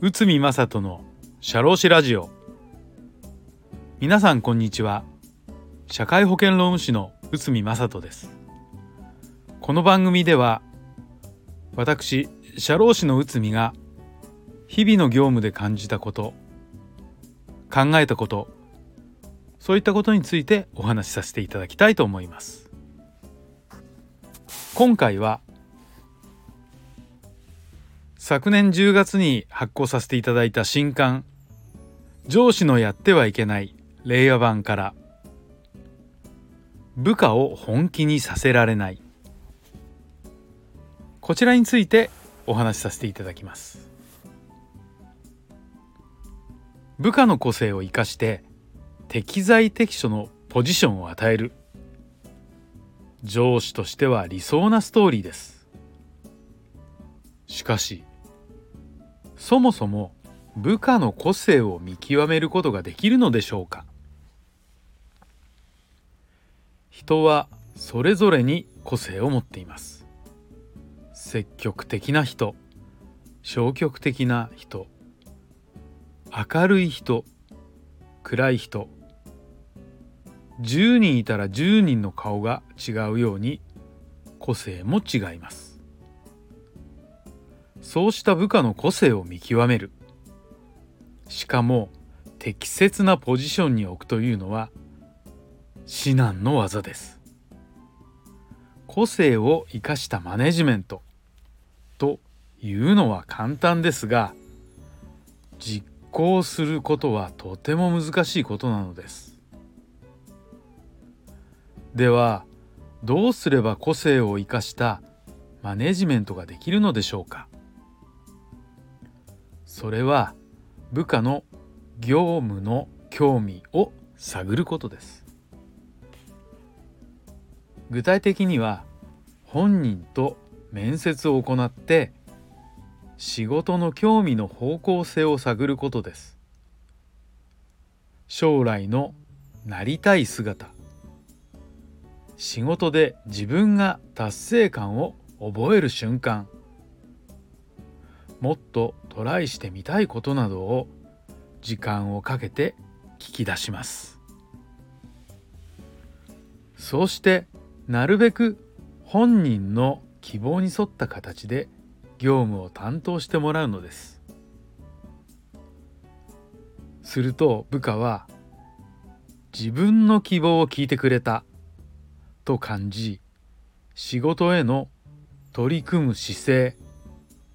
内海正人の社労士ラジオ。皆さんこんにちは。社会保険労務士の内海正人です。この番組では私社労士の内海が日々の業務で感じたこと考えたことそういったことについてお話しさせていただきたいと思います。今回は昨年10月に発行させていただいた新刊上司のやってはいけない令和版から部下を本気にさせられない。こちらについてお話しさせていただきます。部下の個性を生かして適材適所のポジションを与える。上司としては理想なストーリーです。しかしそもそも部下の個性を見極めることができるのでしょうか。人はそれぞれに個性を持っています。積極的な人消極的な人明るい人暗い人10人いたら10人の顔が違うように個性も違います。そうした部下の個性を見極める。しかも適切なポジションに置くというのは至難の技です。個性を生かしたマネジメント。というのは簡単ですが実行することはとても難しいことなのです。ではどうすれば個性を生かしたマネジメントができるのでしょうか？それは部下の業務の興味を探ることです。具体的には本人と面接を行って仕事の興味の方向性を探ることです。将来のなりたい姿。仕事で自分が達成感を覚える瞬間。もっとトライしてみたいことなどを時間をかけて聞き出します。そうしてなるべく本人の希望に沿った形で業務を担当してもらうのです。すると部下は自分の希望を聞いてくれた。と感じ仕事への取り組む姿勢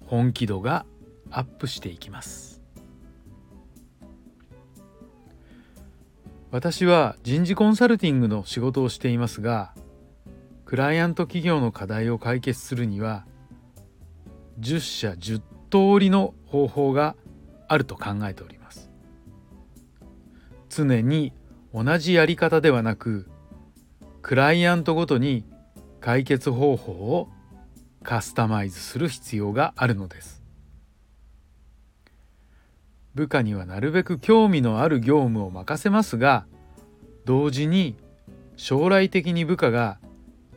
本気度がアップしていきます。私は人事コンサルティングの仕事をしていますがクライアント企業の課題を解決するには10社10通りの方法があると考えております。常に同じやり方ではなくクライアントごとに解決方法をカスタマイズする必要があるのです。部下にはなるべく興味のある業務を任せますが同時に将来的に部下が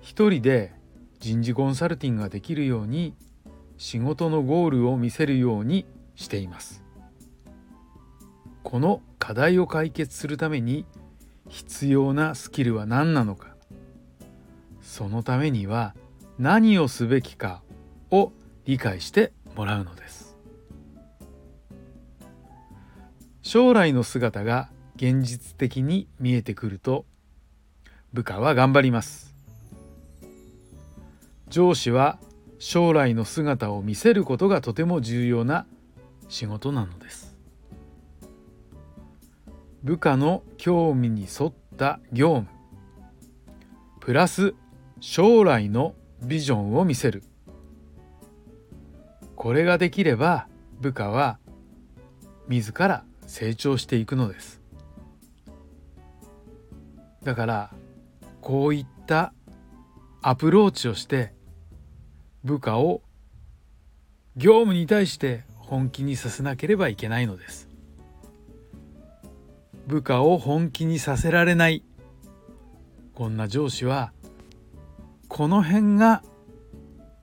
一人で人事コンサルティングができるように仕事のゴールを見せるようにしています。この課題を解決するために必要なスキルは何なのか。そのためには何をすべきかを理解してもらうのです。将来の姿が現実的に見えてくると部下は頑張ります。上司は将来の姿を見せることがとても重要な仕事なのです。部下の興味に沿った業務プラス将来のビジョンを見せる。これができれば部下は自ら成長していくのです。だからこういったアプローチをして部下を業務に対して本気にさせなければいけないのです。部下を本気にさせられない。こんな上司はこの辺が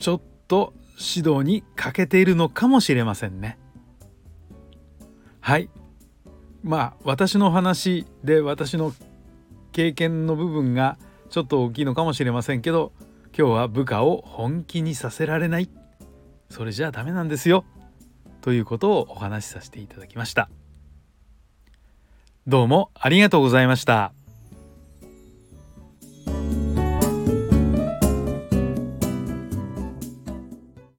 ちょっと指導に欠けているのかもしれませんね。はい。まあ私の話で私の経験の部分がちょっと大きいのかもしれませんけど今日は部下を本気にさせられない。それじゃダメなんですよ。ということをお話しさせていただきました。どうもありがとうございました。